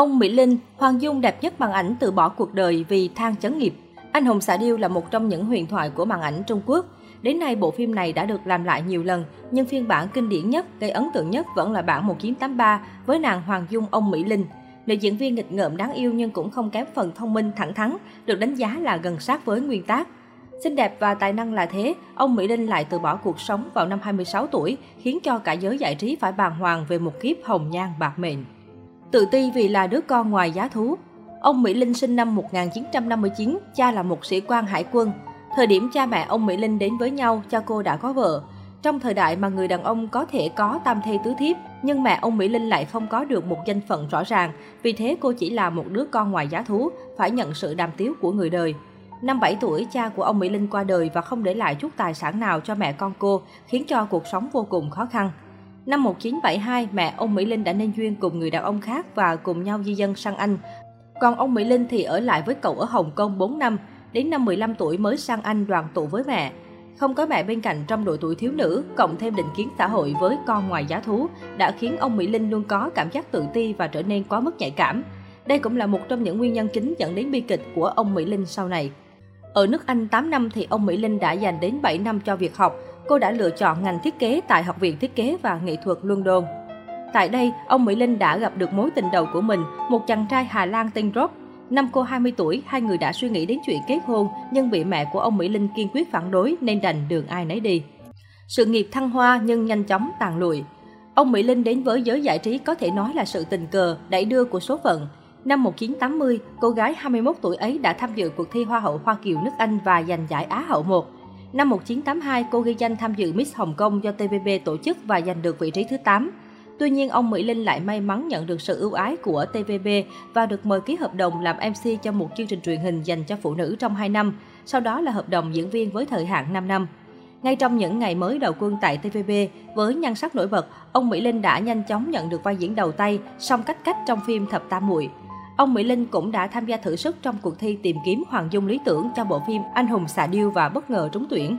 Ông Mỹ Linh, Hoàng Dung đẹp nhất màn ảnh từ bỏ cuộc đời vì than chấn nghiệp. Anh hùng xạ điêu là một trong những huyền thoại của màn ảnh Trung Quốc. Đến nay, bộ phim này đã được làm lại nhiều lần, nhưng phiên bản kinh điển nhất, gây ấn tượng nhất vẫn là bản 1983 với nàng Hoàng Dung ông Mỹ Linh. Nữ diễn viên nghịch ngợm đáng yêu nhưng cũng không kém phần thông minh thẳng thắn, được đánh giá là gần sát với nguyên tác. Xinh đẹp và tài năng là thế, ông Mỹ Linh lại từ bỏ cuộc sống vào năm 26 tuổi, khiến cho cả giới giải trí phải bàng hoàng về một kiếp hồng nhan bạc mệnh. Tự ti vì là đứa con ngoài giá thú. Ông Mỹ Linh sinh năm 1959, cha là một sĩ quan hải quân. Thời điểm cha mẹ ông Mỹ Linh đến với nhau, cha cô đã có vợ. Trong thời đại mà người đàn ông có thể có tam thê tứ thiếp, nhưng mẹ ông Mỹ Linh lại không có được một danh phận rõ ràng, vì thế cô chỉ là một đứa con ngoài giá thú, phải nhận sự đàm tiếu của người đời. Năm 7 tuổi, cha của ông Mỹ Linh qua đời và không để lại chút tài sản nào cho mẹ con cô, khiến cho cuộc sống vô cùng khó khăn. Năm 1972, mẹ ông Mỹ Linh đã nên duyên cùng người đàn ông khác và cùng nhau di dân sang Anh. Còn ông Mỹ Linh thì ở lại với cậu ở Hồng Kông 4 năm, đến năm 15 tuổi mới sang Anh đoàn tụ với mẹ. Không có mẹ bên cạnh trong độ tuổi thiếu nữ, cộng thêm định kiến xã hội với con ngoài giá thú, đã khiến ông Mỹ Linh luôn có cảm giác tự ti và trở nên quá mức nhạy cảm. Đây cũng là một trong những nguyên nhân chính dẫn đến bi kịch của ông Mỹ Linh sau này. Ở nước Anh 8 năm thì ông Mỹ Linh đã dành đến 7 năm cho việc học. Cô đã lựa chọn ngành thiết kế tại Học viện Thiết kế và Nghệ thuật London. Tại đây, ông Mỹ Linh đã gặp được mối tình đầu của mình, một chàng trai Hà Lan tên Rob. Năm cô 20 tuổi, hai người đã suy nghĩ đến chuyện kết hôn, nhưng bị mẹ của ông Mỹ Linh kiên quyết phản đối nên đành đường ai nấy đi. Sự nghiệp thăng hoa nhưng nhanh chóng tàn lụi. Ông Mỹ Linh đến với giới giải trí có thể nói là sự tình cờ, đẩy đưa của số phận. Năm 1980, cô gái 21 tuổi ấy đã tham dự cuộc thi Hoa hậu Hoa Kiều nước Anh và giành giải Á hậu 1. Năm 1982, cô ghi danh tham dự Miss Hồng Kông do TVB tổ chức và giành được vị trí thứ 8. Tuy nhiên, ông Mỹ Linh lại may mắn nhận được sự ưu ái của TVB và được mời ký hợp đồng làm MC cho một chương trình truyền hình dành cho phụ nữ trong 2 năm, sau đó là hợp đồng diễn viên với thời hạn 5 năm. Ngay trong những ngày mới đầu quân tại TVB, với nhan sắc nổi bật, ông Mỹ Linh đã nhanh chóng nhận được vai diễn đầu tay, song cách cách trong phim Thập Tam Muội. Ông Mỹ Linh cũng đã tham gia thử sức trong cuộc thi tìm kiếm Hoàng Dung lý tưởng cho bộ phim Anh hùng xạ điêu và bất ngờ trúng tuyển.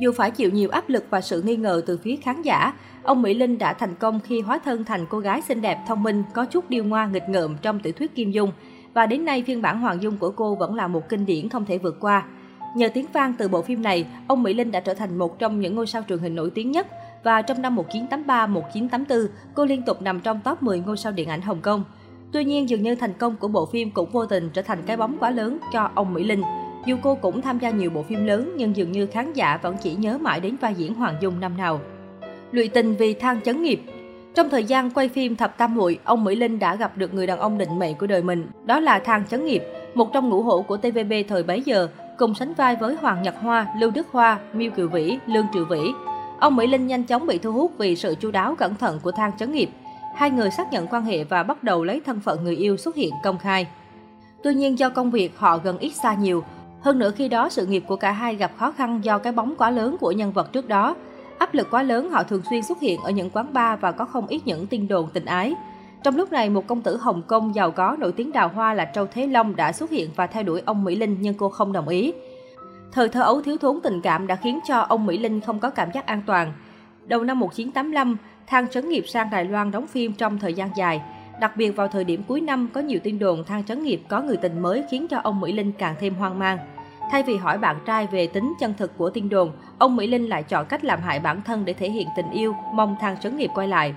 Dù phải chịu nhiều áp lực và sự nghi ngờ từ phía khán giả, ông Mỹ Linh đã thành công khi hóa thân thành cô gái xinh đẹp, thông minh, có chút điêu ngoa nghịch ngợm trong tiểu thuyết Kim Dung. Và đến nay phiên bản Hoàng Dung của cô vẫn là một kinh điển không thể vượt qua. Nhờ tiếng vang từ bộ phim này, ông Mỹ Linh đã trở thành một trong những ngôi sao truyền hình nổi tiếng nhất. Và trong năm 1983-1984, cô liên tục nằm trong top 10 ngôi sao điện ảnh Hồng Kông. Tuy nhiên, dường như thành công của bộ phim cũng vô tình trở thành cái bóng quá lớn cho ông Mỹ Linh. Dù cô cũng tham gia nhiều bộ phim lớn, nhưng dường như khán giả vẫn chỉ nhớ mãi đến vai diễn Hoàng Dung năm nào. Lụy tình vì than chấn nghiệp Trong thời gian quay phim Thập Tam Muội, ông Mỹ Linh đã gặp được người đàn ông định mệnh của đời mình, đó là Thang Chấn Nghiệp, một trong ngũ hổ của TVB thời bấy giờ, cùng sánh vai với Hoàng Nhật Hoa, Lưu Đức Hoa, Miêu Kiều Vĩ, Lương Triệu Vĩ. Ông Mỹ Linh nhanh chóng bị thu hút vì sự chu đáo cẩn thận của Thang Chấn Nghiệp. Hai người xác nhận quan hệ và bắt đầu lấy thân phận người yêu xuất hiện công khai. Tuy nhiên do công việc họ gần ít xa nhiều, hơn nữa khi đó sự nghiệp của cả hai gặp khó khăn do cái bóng quá lớn của nhân vật trước đó. Áp lực quá lớn họ thường xuyên xuất hiện ở những quán bar và có không ít những tin đồn tình ái. Trong lúc này, một công tử Hồng Kông giàu có nổi tiếng đào hoa là Châu Thế Long đã xuất hiện và theo đuổi ông Mỹ Linh nhưng cô không đồng ý. Thời thơ ấu thiếu thốn tình cảm đã khiến cho ông Mỹ Linh không có cảm giác an toàn. Đầu năm 1985, Thang Trấn Nghiệp sang Đài Loan đóng phim trong thời gian dài. Đặc biệt vào thời điểm cuối năm có nhiều tin đồn Thang Trấn Nghiệp có người tình mới khiến cho ông Mỹ Linh càng thêm hoang mang. Thay vì hỏi bạn trai về tính chân thực của tin đồn, ông Mỹ Linh lại chọn cách làm hại bản thân để thể hiện tình yêu, mong Thang Trấn Nghiệp quay lại.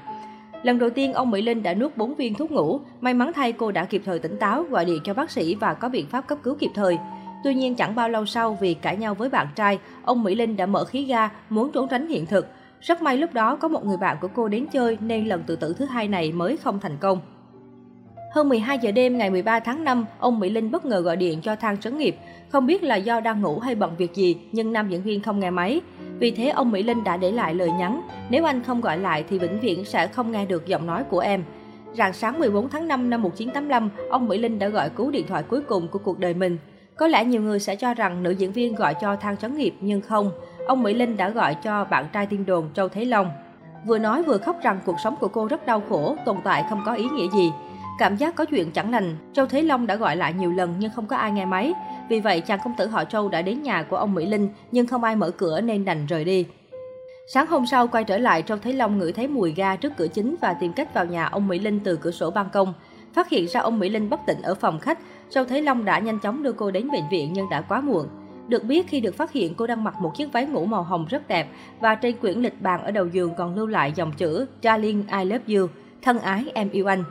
Lần đầu tiên, ông Mỹ Linh đã nuốt 4 viên thuốc ngủ. May mắn thay cô đã kịp thời tỉnh táo, gọi điện cho bác sĩ và có biện pháp cấp cứu kịp thời. Tuy nhiên chẳng bao lâu sau vì cãi nhau với bạn trai, ông Mỹ Linh đã mở khí ga, muốn trốn tránh hiện thực. Rất may lúc đó có một người bạn của cô đến chơi nên lần tự tử thứ hai này mới không thành công. Hơn 12 giờ đêm ngày 13 tháng 5, ông Mỹ Linh bất ngờ gọi điện cho Thang Trấn Nghiệp. Không biết là do đang ngủ hay bận việc gì, nhưng nam diễn viên không nghe máy. Vì thế ông Mỹ Linh đã để lại lời nhắn, nếu anh không gọi lại thì vĩnh viễn sẽ không nghe được giọng nói của em. Rạng sáng 14 tháng 5 năm 1985, ông Mỹ Linh đã gọi cứu điện thoại cuối cùng của cuộc đời mình. Có lẽ nhiều người sẽ cho rằng nữ diễn viên gọi cho Thang Trấn Nghiệp, nhưng không. Ông Mỹ Linh đã gọi cho bạn trai tiên đồn Châu Thế Long. Vừa nói vừa khóc rằng cuộc sống của cô rất đau khổ, tồn tại không có ý nghĩa gì. Cảm giác có chuyện chẳng lành, Châu Thế Long đã gọi lại nhiều lần nhưng không có ai nghe máy. Vì vậy, chàng công tử họ Châu đã đến nhà của ông Mỹ Linh nhưng không ai mở cửa nên đành rời đi. Sáng hôm sau quay trở lại, Châu Thế Long ngửi thấy mùi ga trước cửa chính và tìm cách vào nhà ông Mỹ Linh từ cửa sổ ban công. Phát hiện ra ông Mỹ Linh bất tỉnh ở phòng khách, Châu Thế Long đã nhanh chóng đưa cô đến bệnh viện nhưng đã quá muộn. Được biết khi được phát hiện cô đang mặc một chiếc váy ngủ màu hồng rất đẹp và trên quyển lịch bàn ở đầu giường còn lưu lại dòng chữ Darling I love you, thân ái em yêu anh.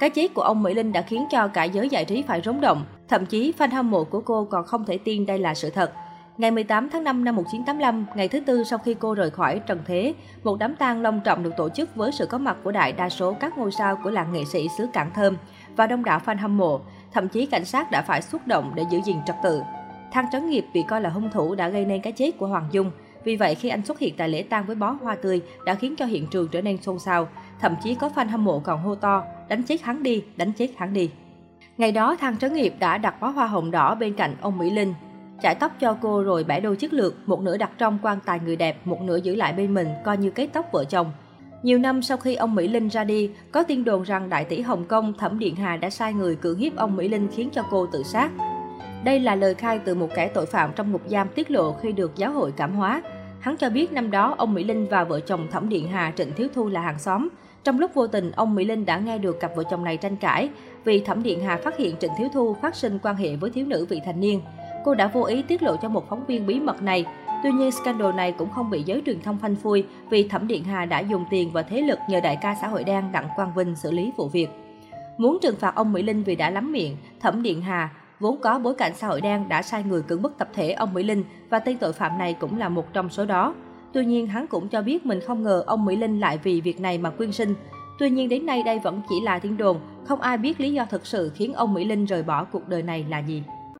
Cái chết của ông Mỹ Linh đã khiến cho cả giới giải trí phải rúng động. Thậm chí fan hâm mộ của cô còn không thể tin đây là sự thật. Ngày 18 tháng 5 năm 1985, ngày thứ tư sau khi cô rời khỏi trần thế, một đám tang long trọng được tổ chức với sự có mặt của đại đa số các ngôi sao của làng nghệ sĩ xứ Cảng Thơm và đông đảo fan hâm mộ. Thậm chí cảnh sát đã phải xuất động để giữ gìn trật tự. Thang Trấn Nghiệp bị coi là hung thủ đã gây nên cái chết của Hoàng Dung. Vì vậy, khi anh xuất hiện tại lễ tang với bó hoa tươi đã khiến cho hiện trường trở nên xôn xao. Thậm chí có fan hâm mộ còn hô to, đánh chết hắn đi, đánh chết hắn đi. Ngày đó, Thang Trấn Nghiệp đã đặt bó hoa hồng đỏ bên cạnh ông Mỹ Linh. Chải tóc cho cô rồi bẻ đôi chiếc lược, một nửa đặt trong quan tài người đẹp, một nửa giữ lại bên mình, coi như kết tóc vợ chồng. Nhiều năm sau khi ông Mỹ Linh ra đi, có tin đồn rằng đại tỷ Hồng Kông Thẩm Điện Hà đã sai người cưỡng hiếp ông Mỹ Linh khiến cho cô tự sát. Đây là lời khai từ một kẻ tội phạm trong ngục giam tiết lộ khi được giáo hội cảm hóa. Hắn cho biết năm đó ông Mỹ Linh và vợ chồng Thẩm Điện Hà Trịnh Thiếu Thu là hàng xóm. Trong lúc vô tình, ông Mỹ Linh đã nghe được cặp vợ chồng này tranh cãi vì Thẩm Điện Hà phát hiện Trịnh Thiếu Thu phát sinh quan hệ với thiếu nữ vị thành niên. Cô đã vô ý tiết lộ cho một phóng viên bí mật này. Tuy nhiên, scandal này cũng không bị giới truyền thông phanh phui vì Thẩm Điện Hà đã dùng tiền và thế lực nhờ đại ca xã hội đen Đặng Quang Vinh xử lý vụ việc. Muốn trừng phạt ông Mỹ Linh vì đã lắm miệng, Thẩm Điện Hà vốn có bối cảnh xã hội đen đã sai người cưỡng bức tập thể ông Mỹ Linh và tên tội phạm này cũng là một trong số đó. Tuy nhiên, hắn cũng cho biết mình không ngờ ông Mỹ Linh lại vì việc này mà quyên sinh. Tuy nhiên đến nay đây vẫn chỉ là tin đồn, không ai biết lý do thực sự khiến ông Mỹ Linh rời bỏ cuộc đời này là gì.